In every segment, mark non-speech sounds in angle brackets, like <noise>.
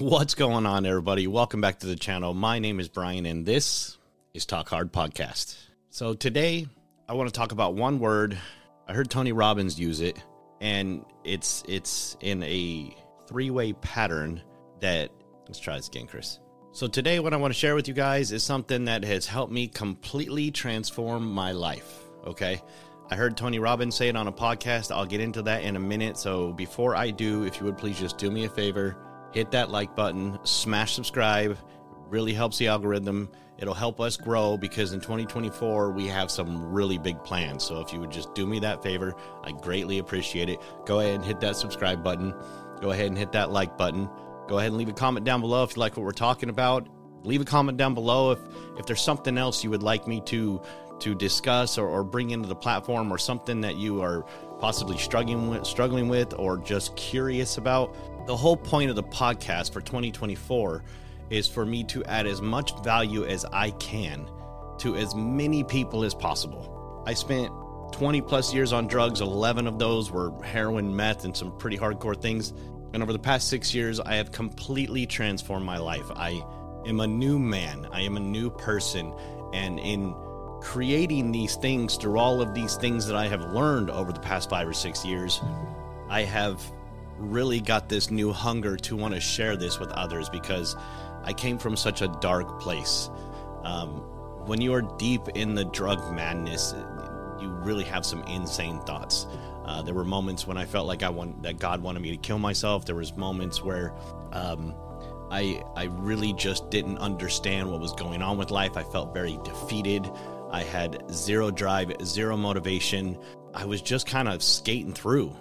What's going on, everybody? Welcome back to the channel. My name is Brian, and this is Talk Hard Podcast. So, today I want to talk about one word. I heard Tony Robbins use it, and it's it's in a three-way pattern that let's try this again, Chris. So today what I want to share with you guys is something that has helped me completely transform my life, okay? I heard Tony Robbins say it on a podcast. I'll get into that in a minute. So before I do, if you would please just do me a favor, hit that like button, smash subscribe. It really helps the algorithm. It'll help us grow because in 2024 we have some really big plans. So if you would just do me that favor, I greatly appreciate it. Go ahead and hit that subscribe button. Go ahead and hit that like button. Go ahead and leave a comment down below if you like what we're talking about. Leave a comment down below if if there's something else you would like me to to discuss or, or bring into the platform or something that you are possibly struggling with, struggling with or just curious about. The whole point of the podcast for 2024 is for me to add as much value as I can to as many people as possible. I spent 20 plus years on drugs, 11 of those were heroin, meth, and some pretty hardcore things. And over the past six years, I have completely transformed my life. I am a new man, I am a new person. And in creating these things through all of these things that I have learned over the past five or six years, I have really got this new hunger to want to share this with others because I came from such a dark place. Um, when you are deep in the drug madness, you really have some insane thoughts. Uh, there were moments when I felt like I want that God wanted me to kill myself. There was moments where um, I I really just didn't understand what was going on with life. I felt very defeated. I had zero drive, zero motivation. I was just kind of skating through,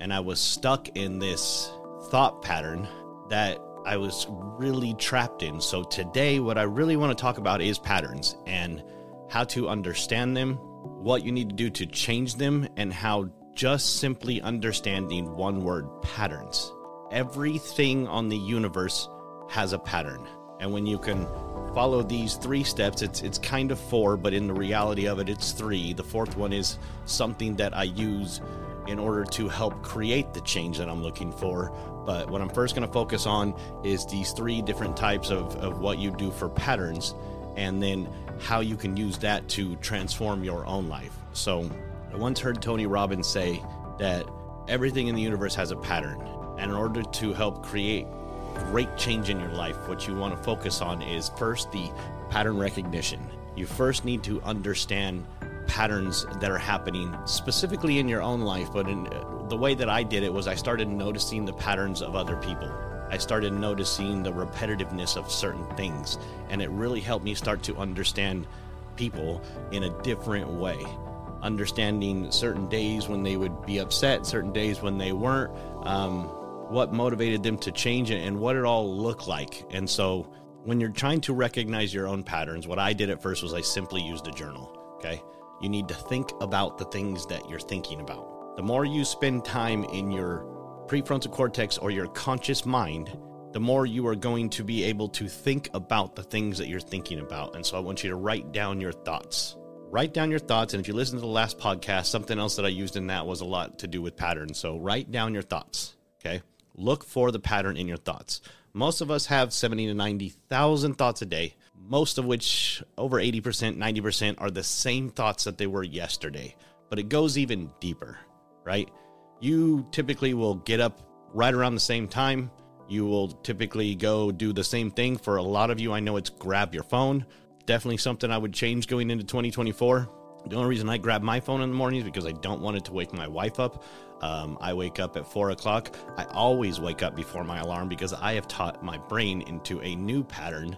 and I was stuck in this thought pattern that I was really trapped in. So today, what I really want to talk about is patterns and how to understand them, what you need to do to change them, and how just simply understanding one word patterns. Everything on the universe has a pattern. And when you can follow these three steps, it's it's kind of four, but in the reality of it, it's three. The fourth one is something that I use in order to help create the change that I'm looking for. But what I'm first going to focus on is these three different types of, of what you do for patterns, and then how you can use that to transform your own life. So, I once heard Tony Robbins say that everything in the universe has a pattern. And in order to help create great change in your life, what you want to focus on is first the pattern recognition. You first need to understand patterns that are happening specifically in your own life, but in the way that I did it was I started noticing the patterns of other people. I started noticing the repetitiveness of certain things, and it really helped me start to understand people in a different way. Understanding certain days when they would be upset, certain days when they weren't, um, what motivated them to change it and what it all looked like. And so when you're trying to recognize your own patterns, what I did at first was I simply used a journal. Okay. You need to think about the things that you're thinking about. The more you spend time in your prefrontal cortex or your conscious mind, the more you are going to be able to think about the things that you're thinking about. And so I want you to write down your thoughts. Write down your thoughts. And if you listen to the last podcast, something else that I used in that was a lot to do with patterns. So write down your thoughts. Okay. Look for the pattern in your thoughts. Most of us have 70 to 90,000 thoughts a day, most of which, over 80%, 90%, are the same thoughts that they were yesterday. But it goes even deeper, right? You typically will get up right around the same time. You will typically go do the same thing. For a lot of you, I know it's grab your phone. Definitely something I would change going into 2024. The only reason I grab my phone in the morning is because I don't want it to wake my wife up. Um, I wake up at four o'clock. I always wake up before my alarm because I have taught my brain into a new pattern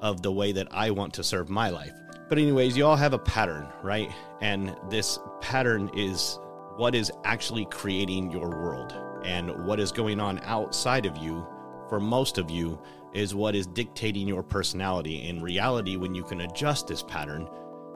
of the way that I want to serve my life. But, anyways, you all have a pattern, right? And this pattern is what is actually creating your world. And what is going on outside of you, for most of you, is what is dictating your personality. In reality, when you can adjust this pattern,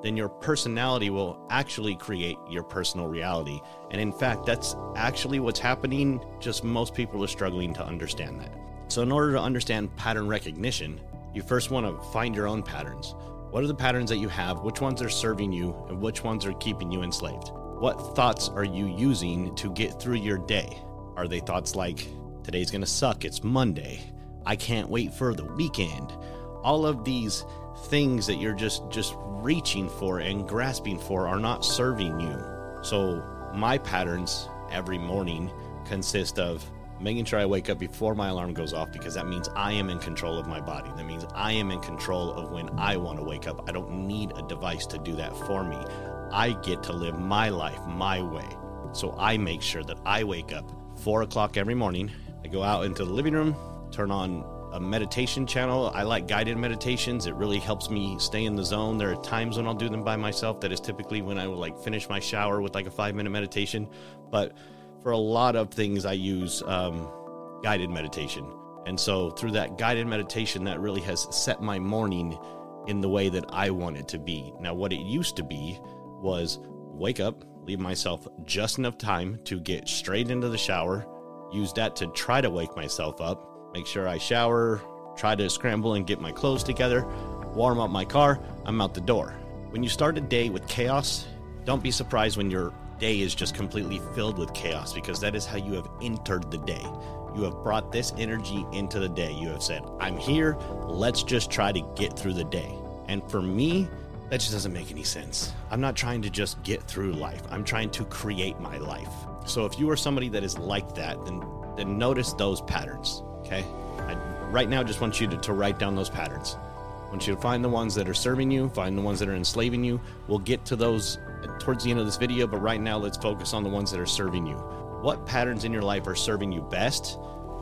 then your personality will actually create your personal reality. And in fact, that's actually what's happening. Just most people are struggling to understand that. So, in order to understand pattern recognition, you first want to find your own patterns. What are the patterns that you have? Which ones are serving you? And which ones are keeping you enslaved? What thoughts are you using to get through your day? Are they thoughts like, today's to suck, it's Monday? I can't wait for the weekend. All of these things that you're just just reaching for and grasping for are not serving you. So my patterns every morning consist of making sure I wake up before my alarm goes off because that means I am in control of my body. That means I am in control of when I want to wake up. I don't need a device to do that for me. I get to live my life my way. So I make sure that I wake up four o'clock every morning. I go out into the living room, turn on a meditation channel. I like guided meditations. It really helps me stay in the zone. There are times when I'll do them by myself. That is typically when I will like finish my shower with like a five minute meditation. But for a lot of things, I use um, guided meditation. And so through that guided meditation, that really has set my morning in the way that I want it to be. Now, what it used to be was wake up, leave myself just enough time to get straight into the shower, use that to try to wake myself up make sure I shower, try to scramble and get my clothes together, warm up my car, I'm out the door. When you start a day with chaos, don't be surprised when your day is just completely filled with chaos because that is how you have entered the day. You have brought this energy into the day. You have said, I'm here, let's just try to get through the day. And for me, that just doesn't make any sense. I'm not trying to just get through life. I'm trying to create my life. So if you are somebody that is like that, then then notice those patterns. Okay? I right now I just want you to, to write down those patterns. I want you to find the ones that are serving you, find the ones that are enslaving you. We'll get to those uh, towards the end of this video, but right now let's focus on the ones that are serving you. What patterns in your life are serving you best?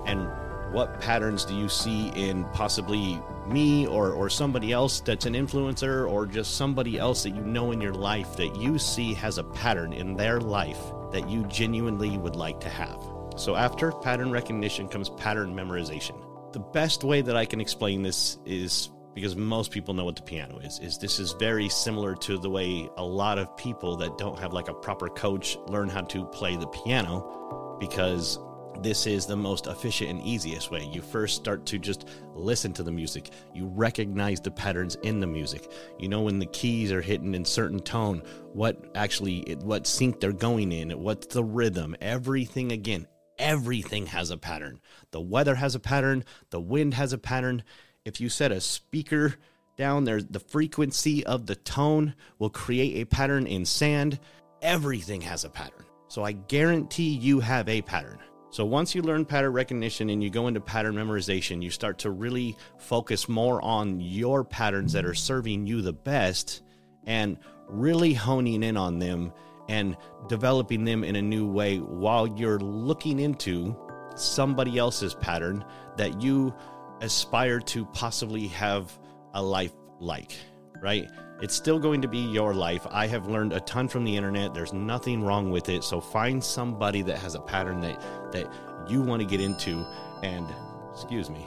And what patterns do you see in possibly me or, or somebody else that's an influencer or just somebody else that you know in your life that you see has a pattern in their life that you genuinely would like to have? So, after pattern recognition comes pattern memorization. The best way that I can explain this is because most people know what the piano is is this is very similar to the way a lot of people that don't have like a proper coach learn how to play the piano because this is the most efficient and easiest way. You first start to just listen to the music. You recognize the patterns in the music. You know when the keys are hitting in certain tone, what actually what sync they're going in, what's the rhythm, everything again everything has a pattern. The weather has a pattern, the wind has a pattern. If you set a speaker down there, the frequency of the tone will create a pattern in sand. Everything has a pattern. So I guarantee you have a pattern. So once you learn pattern recognition and you go into pattern memorization, you start to really focus more on your patterns that are serving you the best and really honing in on them and developing them in a new way while you're looking into somebody else's pattern that you aspire to possibly have a life like, right? It's still going to be your life. I have learned a ton from the internet. There's nothing wrong with it. So find somebody that has a pattern that that you want to get into and excuse me.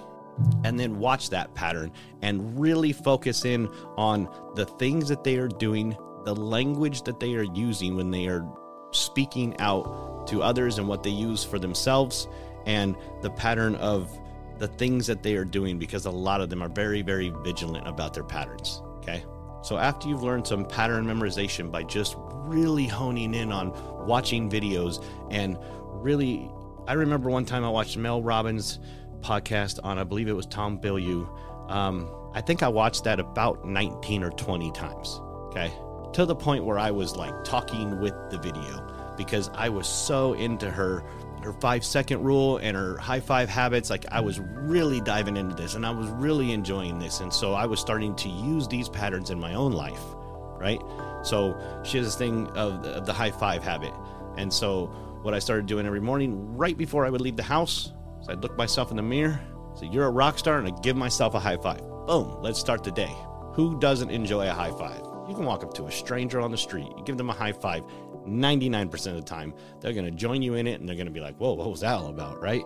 And then watch that pattern and really focus in on the things that they are doing the language that they are using when they are speaking out to others and what they use for themselves and the pattern of the things that they are doing because a lot of them are very very vigilant about their patterns okay? So after you've learned some pattern memorization by just really honing in on watching videos and really i remember one time i watched mel robbins podcast on i believe it was tom bilyeu. Um, i think i watched that about 19 or 20 times okay to the point where I was like talking with the video because I was so into her her 5 second rule and her high five habits. Like I was really diving into this and I was really enjoying this. And so I was starting to use these patterns in my own life right? So she has this thing of the, of the high five habit. And so what I started doing every morning right before I would leave the house is I'd look myself in the mirror say you're a rock star and I give myself a high five. Boom let's start the day. Who doesn't enjoy a high five you can walk up to a stranger on the street, you give them a high five. 99% of the time, they're going to join you in it and they're going to be like, whoa, what was that all about, right?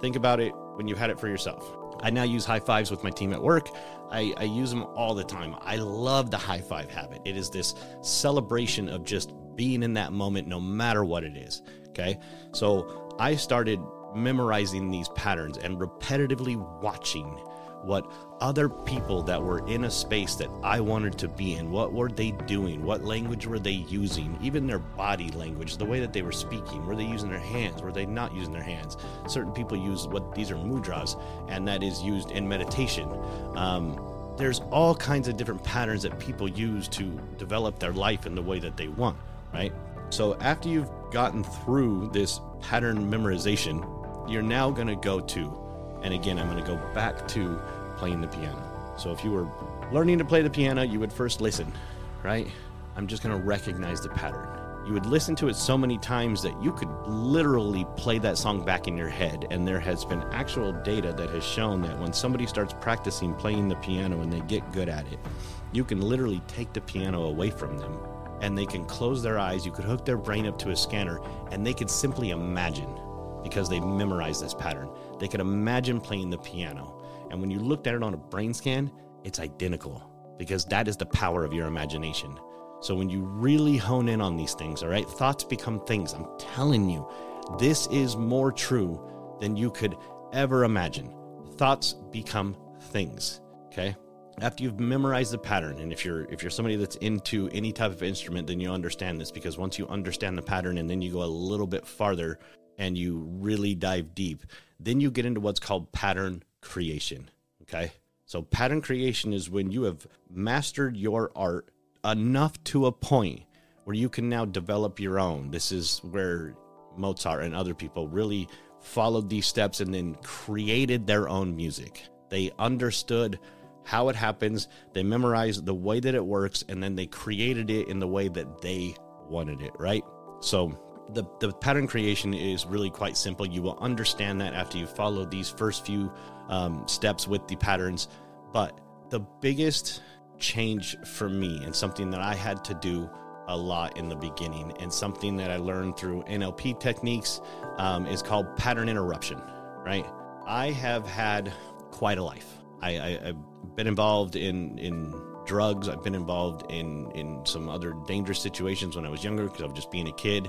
Think about it when you've had it for yourself. I now use high fives with my team at work. I, I, use them all the time. I love the high five habit. It is this celebration of just being in that moment, no matter what it is. Okay. So I started memorizing these patterns and repetitively watching what other people that were in a space that I wanted to be in, what were they doing? What language were they using? Even their body language, the way that they were speaking. Were they using their hands? Were they not using their hands? Certain people use what these are mudras, and that is used in meditation. Um, there's all kinds of different patterns that people use to develop their life in the way that they want, right? So after you've gotten through this pattern memorization, you're now going to go to and again, I'm going to go back to playing the piano. So if you were learning to play the piano, you would first listen, right? I'm just going to recognize the pattern. You would listen to it so many times that you could literally play that song back in your head. And there has been actual data that has shown that when somebody starts practicing playing the piano and they get good at it, you can literally take the piano away from them and they can close their eyes. You could hook their brain up to a scanner and they could simply imagine because they memorized this pattern. They could imagine playing the piano. And when you looked at it on a brain scan, it's identical because that is the power of your imagination. So when you really hone in on these things, all right, thoughts become things. I'm telling you, this is more true than you could ever imagine. Thoughts become things, okay? After you've memorized the pattern, and if you're if you're somebody that's into any type of instrument, then you understand this because once you understand the pattern and then you go a little bit farther, and you really dive deep, then you get into what's called pattern creation. Okay. So, pattern creation is when you have mastered your art enough to a point where you can now develop your own. This is where Mozart and other people really followed these steps and then created their own music. They understood how it happens, they memorized the way that it works, and then they created it in the way that they wanted it, right? So, the, the pattern creation is really quite simple. You will understand that after you follow these first few um, steps with the patterns. But the biggest change for me, and something that I had to do a lot in the beginning, and something that I learned through NLP techniques, um, is called pattern interruption, right? I have had quite a life. I, I, I've been involved in, in drugs. I've been involved in in some other dangerous situations when I was younger because I was just being a kid.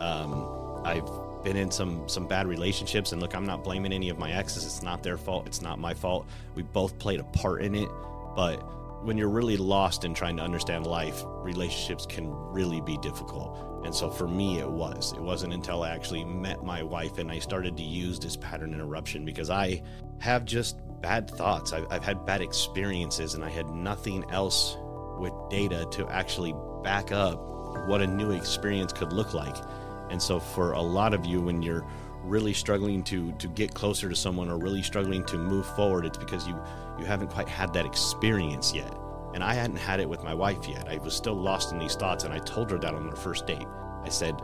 Um, I've been in some some bad relationships, and look, I'm not blaming any of my exes. It's not their fault. It's not my fault. We both played a part in it, but when you're really lost in trying to understand life, relationships can really be difficult. And so for me, it was. It wasn't until I actually met my wife and I started to use this pattern interruption because I have just bad thoughts. I've, I've had bad experiences and I had nothing else with data to actually back up what a new experience could look like. And so for a lot of you when you're really struggling to to get closer to someone or really struggling to move forward, it's because you you haven't quite had that experience yet. And I hadn't had it with my wife yet. I was still lost in these thoughts and I told her that on our first date. I said,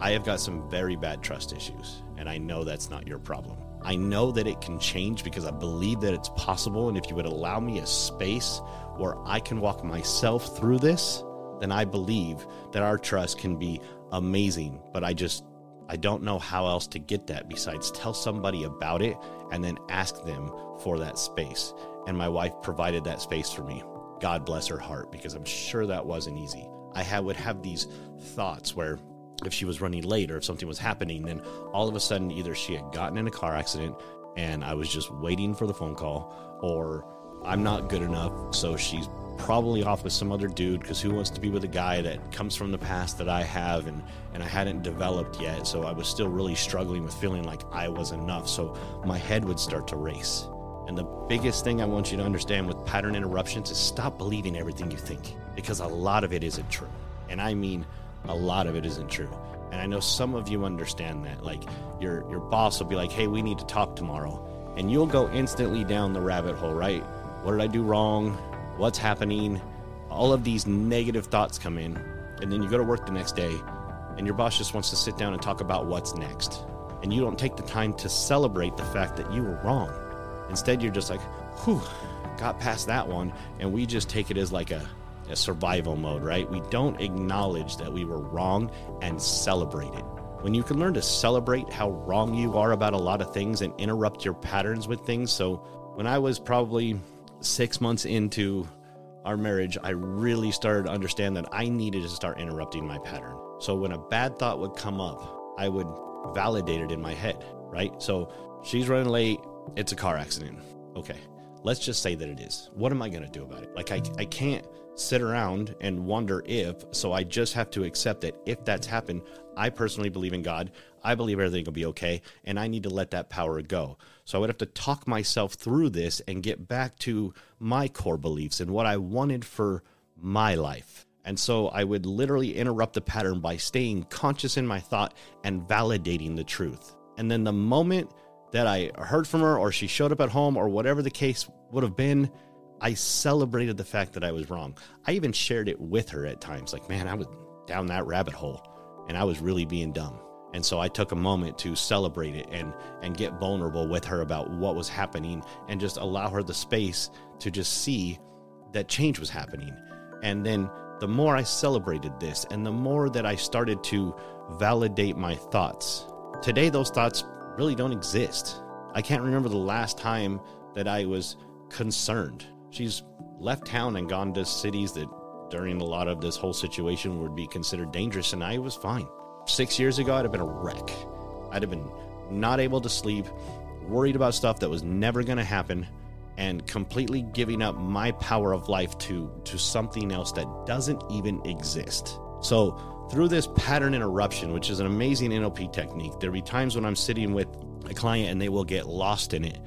"I have got some very bad trust issues, and I know that's not your problem. I know that it can change because I believe that it's possible and if you would allow me a space where I can walk myself through this, then I believe that our trust can be amazing. But I just, I don't know how else to get that besides tell somebody about it and then ask them for that space. And my wife provided that space for me. God bless her heart because I'm sure that wasn't easy. I had, would have these thoughts where if she was running late or if something was happening, then all of a sudden either she had gotten in a car accident and I was just waiting for the phone call, or I'm not good enough, so she's probably off with some other dude because who wants to be with a guy that comes from the past that I have and and I hadn't developed yet so I was still really struggling with feeling like I was enough. So my head would start to race. And the biggest thing I want you to understand with pattern interruptions is stop believing everything you think because a lot of it isn't true. And I mean a lot of it isn't true. And I know some of you understand that like your your boss will be like hey we need to talk tomorrow. And you'll go instantly down the rabbit hole right? What did I do wrong what's happening, all of these negative thoughts come in, and then you go to work the next day, and your boss just wants to sit down and talk about what's next. And you don't take the time to celebrate the fact that you were wrong. Instead, you're just like, whew, got past that one. And we just take it as like a, a survival mode, right? We don't acknowledge that we were wrong and celebrate it. When you can learn to celebrate how wrong you are about a lot of things and interrupt your patterns with things. So, when I was probably six months into our marriage, I really started to understand that I needed to start interrupting my pattern. So when a bad thought would come up, I would validate it in my head, right? So she's running late, it's a car accident. Okay, let's just say that it is. What am I going to do about it? Like, I, I can't sit around and wonder if, so I just have to accept that if that's happened, I personally believe in God. I believe everything will be okay, and I need to let that power go. So I would have to talk myself through this and get back to my core beliefs and what I wanted for my life. And so I would literally interrupt the pattern by staying conscious in my thought and validating the truth. And then the moment that I heard from her or she showed up at home or whatever the case would have been, I celebrated the fact that I was wrong. I even shared it with her at times like, man, I was down that rabbit hole and I was really being dumb. And so I took a moment to celebrate it and and get vulnerable with her about what was happening and just allow her the space to just see that change was happening. And then the more I celebrated this and the more that I started to validate my thoughts. Today those thoughts really don't exist. I can't remember the last time that I was concerned. She's left town and gone to cities that during a lot of this whole situation would be considered dangerous, and I was fine. Six years ago, I'd have been a wreck. I'd have been not able to sleep, worried about stuff that was never going to happen, and completely giving up my power of life to, to something else that doesn't even exist. So, through this pattern interruption, which is an amazing NLP technique, there'll be times when I'm sitting with a client and they will get lost in it.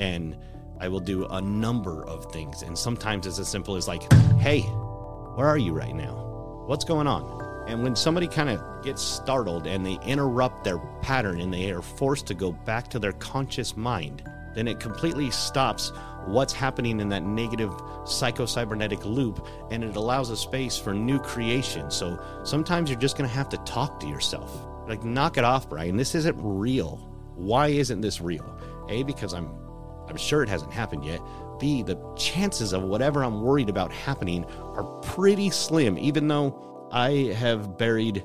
And I will do a number of things. And sometimes it's as simple as like, hey, where are you right now? What's going on? And when somebody kind of gets startled and they interrupt their pattern and they are forced to go back to their conscious mind, then it completely stops what's happening in that negative psycho-cybernetic loop and it allows a space for new creation. So sometimes you're just going to have to talk to yourself. Like knock it off, Brian. This isn't real. Why isn't this real? A because I'm I'm sure it hasn't happened yet. B the chances of whatever I'm worried about happening are pretty slim even though I have buried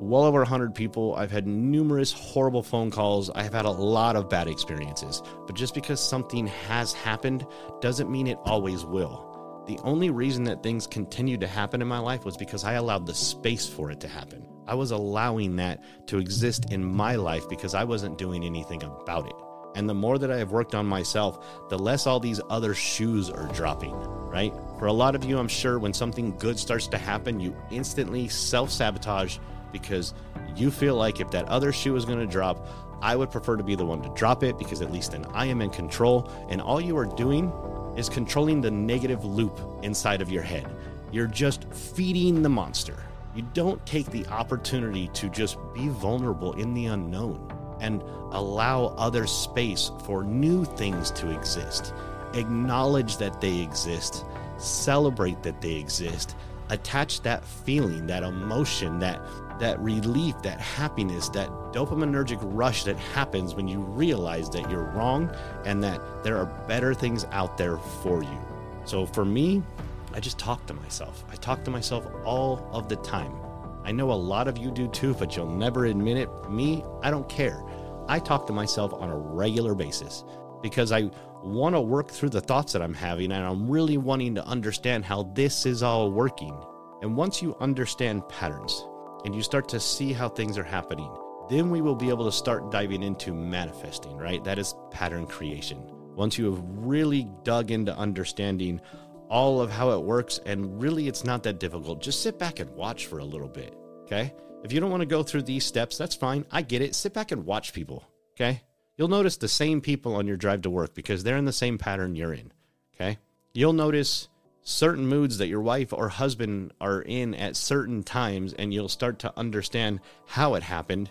well over 100 people. I've had numerous horrible phone calls. I have had a lot of bad experiences. But just because something has happened doesn't mean it always will. The only reason that things continued to happen in my life was because I allowed the space for it to happen. I was allowing that to exist in my life because I wasn't doing anything about it. And the more that I have worked on myself, the less all these other shoes are dropping, right? For a lot of you, I'm sure when something good starts to happen, you instantly self sabotage because you feel like if that other shoe is going to drop, I would prefer to be the one to drop it because at least then I am in control. And all you are doing is controlling the negative loop inside of your head. You're just feeding the monster. You don't take the opportunity to just be vulnerable in the unknown and allow other space for new things to exist. Acknowledge that they exist, celebrate that they exist, attach that feeling, that emotion, that that relief, that happiness, that dopaminergic rush that happens when you realize that you're wrong and that there are better things out there for you. So for me, I just talk to myself. I talk to myself all of the time. I know a lot of you do too, but you'll never admit it. Me, I don't care. I talk to myself on a regular basis because I want to work through the thoughts that I'm having and I'm really wanting to understand how this is all working. And once you understand patterns, and you start to see how things are happening, then we will be able to start diving into manifesting, right? That is pattern creation. Once you have really dug into understanding all of how it works, and really it's not that difficult, just sit back and watch for a little bit, okay? If you don't want to go through these steps, that's fine. I get it. Sit back and watch people, okay? You'll notice the same people on your drive to work because they're in the same pattern you're in, okay? You'll notice certain moods that your wife or husband are in at certain times, and you'll start to understand how it happened.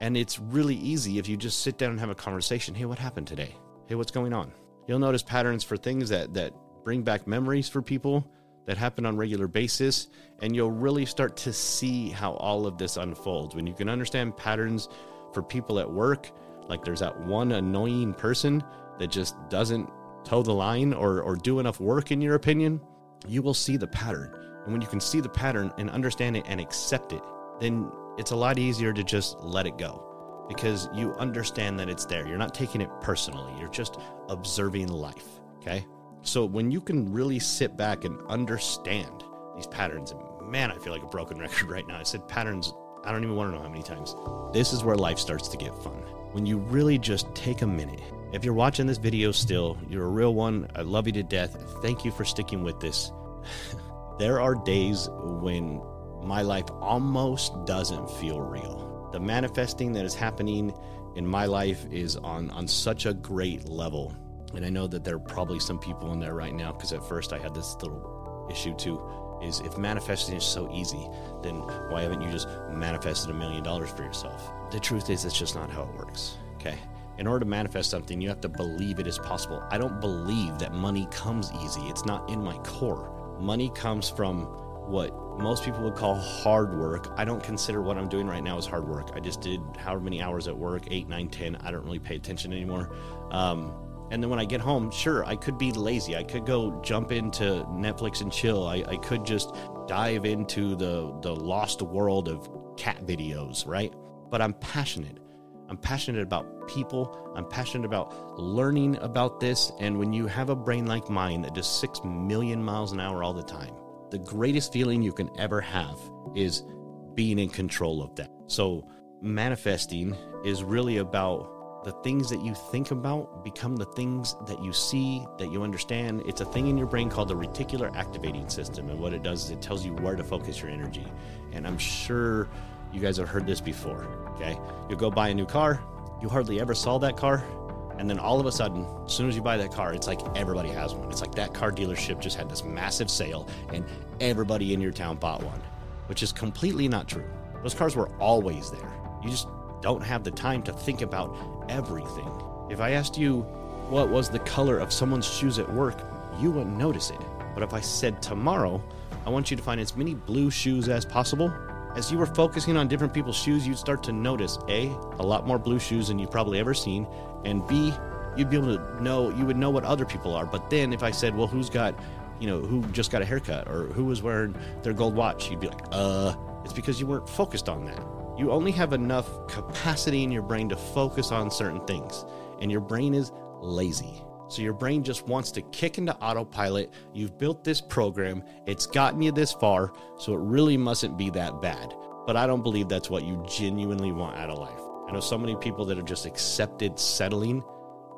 And it's really easy if you just sit down and have a conversation. Hey, what happened today? Hey, what's going on? You'll notice patterns for things that that bring back memories for people that happen on regular basis and you'll really start to see how all of this unfolds when you can understand patterns for people at work like there's that one annoying person that just doesn't toe the line or, or do enough work in your opinion you will see the pattern. And when you can see the pattern and understand it and accept it, then it's a lot easier to just let it go because you understand that it's there. You're not taking it personally, you're just observing life. Okay. So when you can really sit back and understand these patterns, man, I feel like a broken <laughs> record right now. I said patterns I don't even want to know how many times. This is where life starts to get fun. When you really just take a minute. If you're watching this video still, you're a real one. I love you to death. Thank you for sticking with this. <laughs> there are days when my life almost doesn't feel real. The manifesting that is happening in my life is on on such a great level. And I know that there are probably some people in there right now because at first I had this little issue too is if manifesting is so easy, then why haven't you just manifested a million dollars for yourself? The truth is it's just not how it works. Okay? In order to manifest something, you have to believe it is possible. I don't believe that money comes easy. It's not in my core. Money comes from what most people would call hard work. I don't consider what I'm doing right now as hard work. I just did however many hours at work, eight, nine, ten. I don't really pay attention anymore. Um, and then when I get home, sure, I could be lazy. I could go jump into Netflix and chill. I, I could just dive into the, the lost world of cat videos, right? But I'm passionate. I'm passionate about people. I'm passionate about learning about this. And when you have a brain like mine that does six million miles an hour all the time, the greatest feeling you can ever have is being in control of that. So, manifesting is really about the things that you think about become the things that you see, that you understand. It's a thing in your brain called the reticular activating system. And what it does is it tells you where to focus your energy. And I'm sure you guys have heard this before. Okay. You go buy a new car, you hardly ever saw that car. And then all of a sudden, as soon as you buy that car, it's like everybody has one. It's like that car dealership just had this massive sale and everybody in your town bought one, which is completely not true. Those cars were always there. You just don't have the time to think about everything. If I asked you what was the color of someone's shoes at work, you wouldn't notice it. But if I said tomorrow, I want you to find as many blue shoes as possible, as you were focusing on different people's shoes, you'd start to notice A, a lot more blue shoes than you've probably ever seen, and B, you'd be able to know, you would know what other people are. But then if I said, well, who's got, you know, who just got a haircut or who was wearing their gold watch, you'd be like, uh, it's because you weren't focused on that. You only have enough capacity in your brain to focus on certain things, and your brain is lazy. So your brain just wants to kick into autopilot. You've built this program, it's gotten you this far, so it really mustn't be that bad. But I don't believe that's what you genuinely want out of life. I know so many people that have just accepted settling,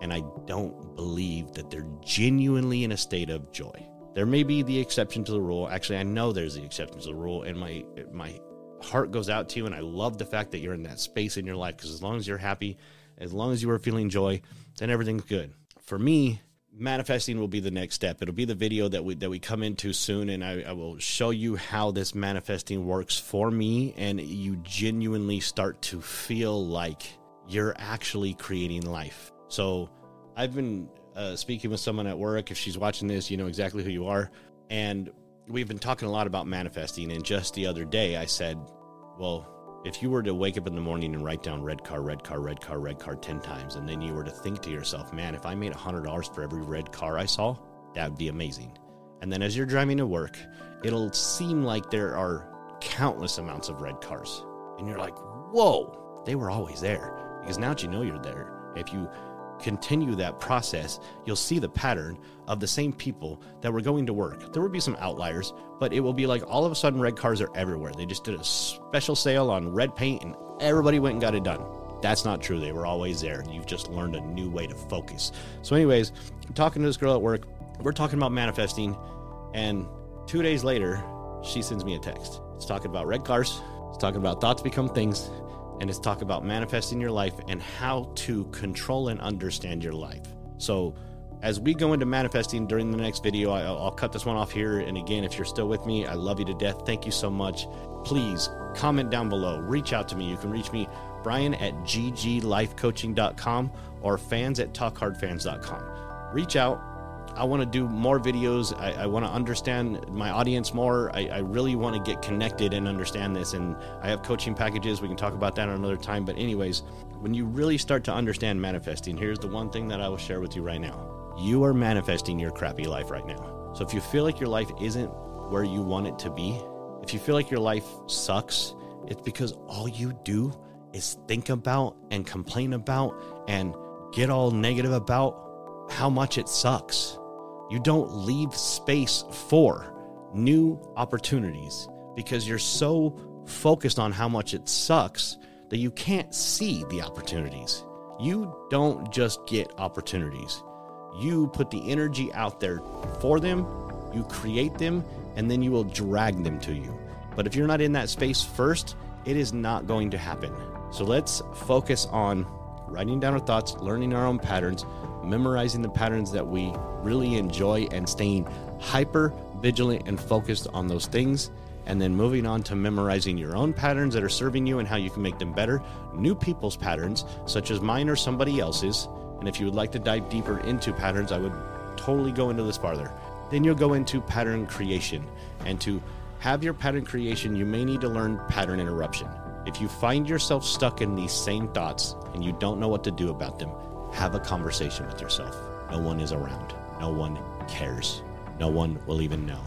and I don't believe that they're genuinely in a state of joy. There may be the exception to the rule. Actually, I know there's the exception to the rule, and my my heart goes out to you, and I love the fact that you're in that space in your life because as long as you're happy, as long as you are feeling joy, then everything's good for me, manifesting will be the next step. It'll be the video that we that we come into soon, and I, I, will show you how this manifesting works for me, and you genuinely start to feel like you're actually creating life. So, I've been uh, speaking with someone at work. If she's watching this, you know exactly who you are, and we've been talking a lot about manifesting. And just the other day, I said, "Well." If you were to wake up in the morning and write down red car, red car, red car, red car 10 times, and then you were to think to yourself, man, if I made $100 for every red car I saw, that would be amazing. And then as you're driving to work, it'll seem like there are countless amounts of red cars. And you're like, whoa, they were always there. Because now that you know you're there, if you continue that process, you'll see the pattern of the same people that were going to work. There will be some outliers, but it will be like all of a sudden red cars are everywhere. They just did a special sale on red paint and everybody went and got it done. That's not true. They were always there. You've just learned a new way to focus. So, anyways, I'm talking to this girl at work. We're talking about manifesting, and two days later, she sends me a text. It's talking about red cars. It's talking about thoughts become things and it's talk about manifesting your life and how to control and understand your life. So, as we go into manifesting during the next video, I'll, I'll, cut this one off here. And again, if you're still with me, I love you to death. Thank you so much. Please comment down below, reach out to me. You can reach me, Brian at gglifecoaching.com or fans at talkhardfans.com. Reach out, I want to do more videos. I, I want to understand my audience more. I, I really want to get connected and understand this. And I have coaching packages. We can talk about that another time. But, anyways, when you really start to understand manifesting, here's the one thing that I will share with you right now. You are manifesting your crappy life right now. So, if you feel like your life isn't where you want it to be, if you feel like your life sucks, it's because all you do is think about and complain about and get all negative about how much it sucks you don't leave space for new opportunities because you're so focused on how much it sucks that you can't see the opportunities. You don't just get opportunities. You put the energy out there for them, you create them, and then you will drag them to you. But if you're not in that space first, it is not going to happen. So let's focus on writing down our thoughts, learning our own patterns, memorizing the patterns that we really enjoy, and staying hyper vigilant and focused on those things. And then moving on to memorizing your own patterns that are serving you and how you can make them better, new people's patterns, such as mine or somebody else's. And if you would like to dive deeper into patterns, I would totally go into this farther. Then you'll go into pattern creation. And to have your pattern creation, you may need to learn pattern interruption. If you find yourself stuck in these same thoughts and you don't know what to do about them, have a conversation with yourself. No one is around. No one cares. No one will even know.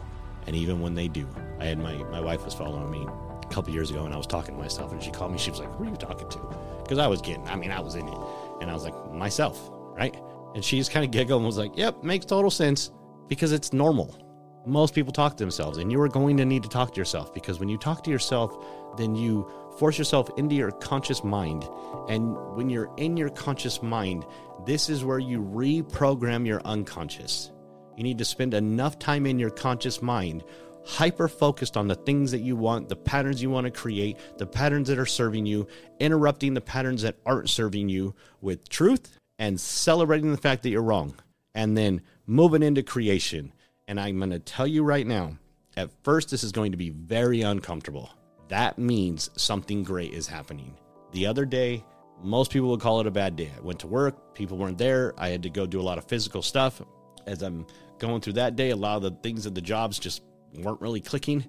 And even when they do, I had my, my wife was following me a couple years ago and I was talking to myself and she called me. She was like, Who are you talking to? Because I was getting, I mean, I was in it. And I was like, Myself, right? And she just kind of giggled and was like, Yep, makes total sense because it's normal. Most people talk to themselves, and you are going to need to talk to yourself because when you talk to yourself, then you force yourself into your conscious mind. And when you're in your conscious mind, this is where you reprogram your unconscious. You need to spend enough time in your conscious mind, hyper focused on the things that you want, the patterns you want to create, the patterns that are serving you, interrupting the patterns that aren't serving you with truth, and celebrating the fact that you're wrong. And then moving into creation. And I'm going to tell you right now, at first, this is going to be very uncomfortable. That means something great is happening. The other day, most people would call it a bad day. I went to work, people weren't there. I had to go do a lot of physical stuff. As I'm going through that day, a lot of the things of the jobs just weren't really clicking.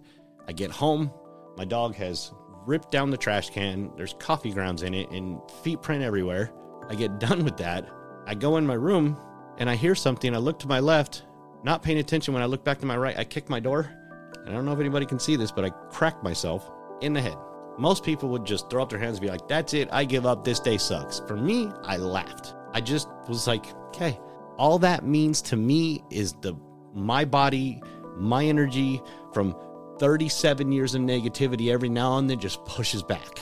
I get home, my dog has ripped down the trash can. There's coffee grounds in it and feet print everywhere. I get done with that. I go in my room and I hear something. I look to my left, not paying attention. When I look back to my right, I kick my door. And I don't know if anybody can see this, but I cracked myself in the head. Most people would just throw up their hands and be like, That's it, I give up, this day sucks. For me, I laughed. I just was like, Okay, all that means to me is the my body, my energy from 37 years of negativity every now and then just pushes back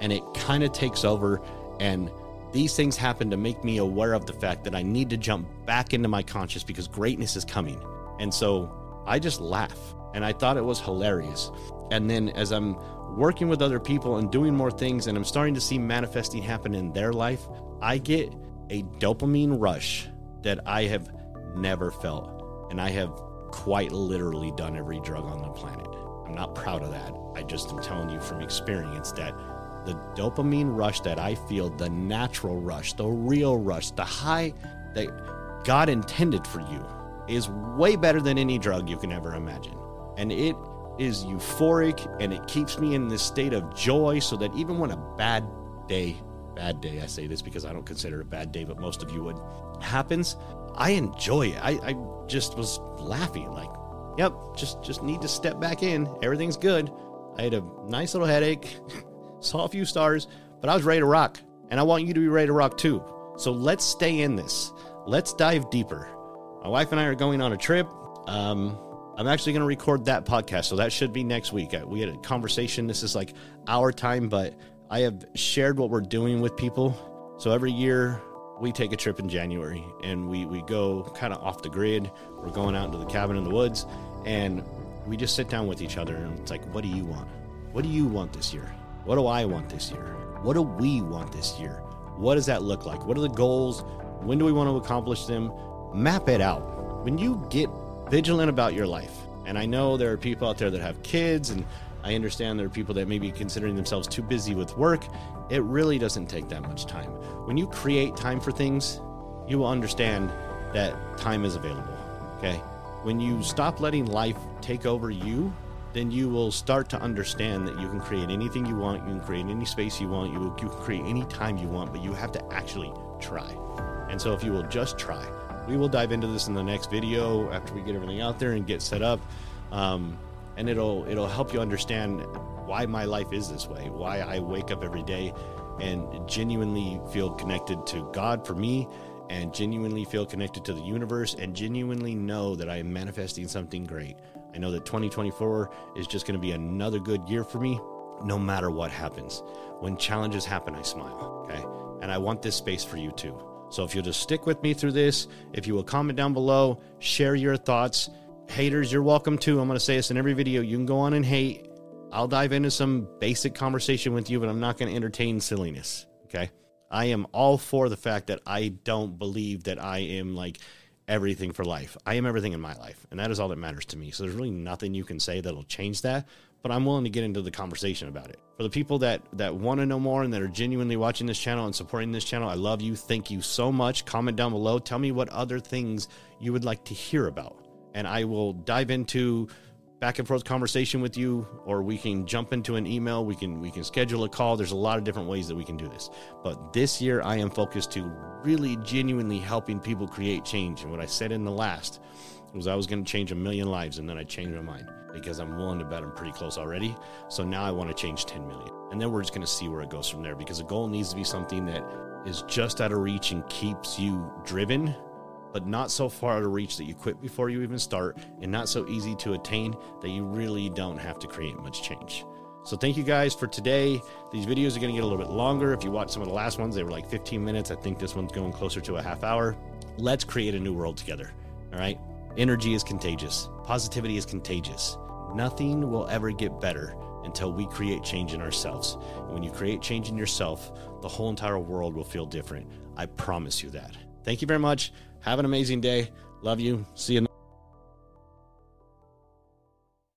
and it kind of takes over and these things happen to make me aware of the fact that I need to jump back into my conscious because greatness is coming. And so I just laugh and I thought it was hilarious. And then as I'm working with other people and doing more things and I'm starting to see manifesting happen in their life, I get a dopamine rush that I have never felt. And I have quite literally done every drug on the planet. I'm not proud of that. I just am telling you from experience that the dopamine rush that I feel, the natural rush, the real rush, the high that God intended for you is way better than any drug you can ever imagine. And it is euphoric and it keeps me in this state of joy so that even when a bad day, bad day, I say this because I don't consider it a bad day, but most of you would, happens, I enjoy it. I, I just was laughing like, yep, just just need to step back in. Everything's good. I had a nice little headache, <laughs> saw a few stars, but I was ready to rock. And I want you to be ready to rock too. So let's stay in this. Let's dive deeper. My wife and I are going on a trip. Um, I'm actually going to record that podcast, so that should be next week. We had a conversation. This is like our time, but I have shared what we're doing with people. So every year we take a trip in January and we, we go kind of off the grid. We're going out into the cabin in the woods and we just sit down with each other and it's like, what do you want? What do you want this year? What do I want this year? What do we want this year? What does that look like? What are the goals? When do we want to accomplish them? Map it out. When you get vigilant about your life, and I know there are people out there that have kids, and I understand there are people that may be considering themselves too busy with work. It really doesn't take that much time. When you create time for things, you will understand that time is available. Okay. When you stop letting life take over you, then you will start to understand that you can create anything you want, you can create any space you want, you, will, you can create any time you want, but you have to actually try. And so if you will just try, we will dive into this in the next video after we get everything out there and get set up. Um, and it'll it'll help you understand why my life is this way, why I wake up every day and genuinely feel connected to God for me and genuinely feel connected to the universe and genuinely know that I am manifesting something great. I know that 2024 is just going to be another good year for me. no matter what happens. When challenges happen, I smile. Okay. And I want this space for you too. So if you'll just stick with me through this, if you will comment down below, share your thoughts. Haters, you're welcome too. I'm going to say this in every video. You can go on and hate. I'll dive into some basic conversation with you, but I'm not going to entertain silliness. Okay. I am all for the fact that I don't believe that I am like everything for life. I am everything in my life, and that is all that matters to me. So there's really nothing you can say that'll change that, but I'm willing to get into the conversation about it. For the people that that want to know more and that are genuinely watching this channel and supporting this channel, I love you. Thank you so much. Comment down below. Tell me what other things you would like to hear about, and I will dive into back and forth conversation with you or we can jump into an email. We can we can schedule a call. There's a lot of different ways that we can do this. But this year i am focused to really genuinely helping people create change. And what i said in the last was i was going to change a million lives and then i changed my mind because i'm willing to bet i'm pretty close already. So now i want to change 10 million. And then we're just going to see where it goes from there because the goal needs to be something that is just out of reach and keeps you driven but not so far to reach that you quit before you even start, and not so easy to attain that you really don't have to create much change. So, thank you guys for today. These videos are going to get a little bit longer. If you watch some of the last ones, they were like 15 minutes. I think this one's going closer to a half hour. Let's create a new world together. All right. Energy is contagious, positivity is contagious. Nothing will ever get better until we create change in ourselves. And when you create change in yourself, the whole entire world will feel different. I promise you that. Thank you very much. Have an amazing day. Love you. See you.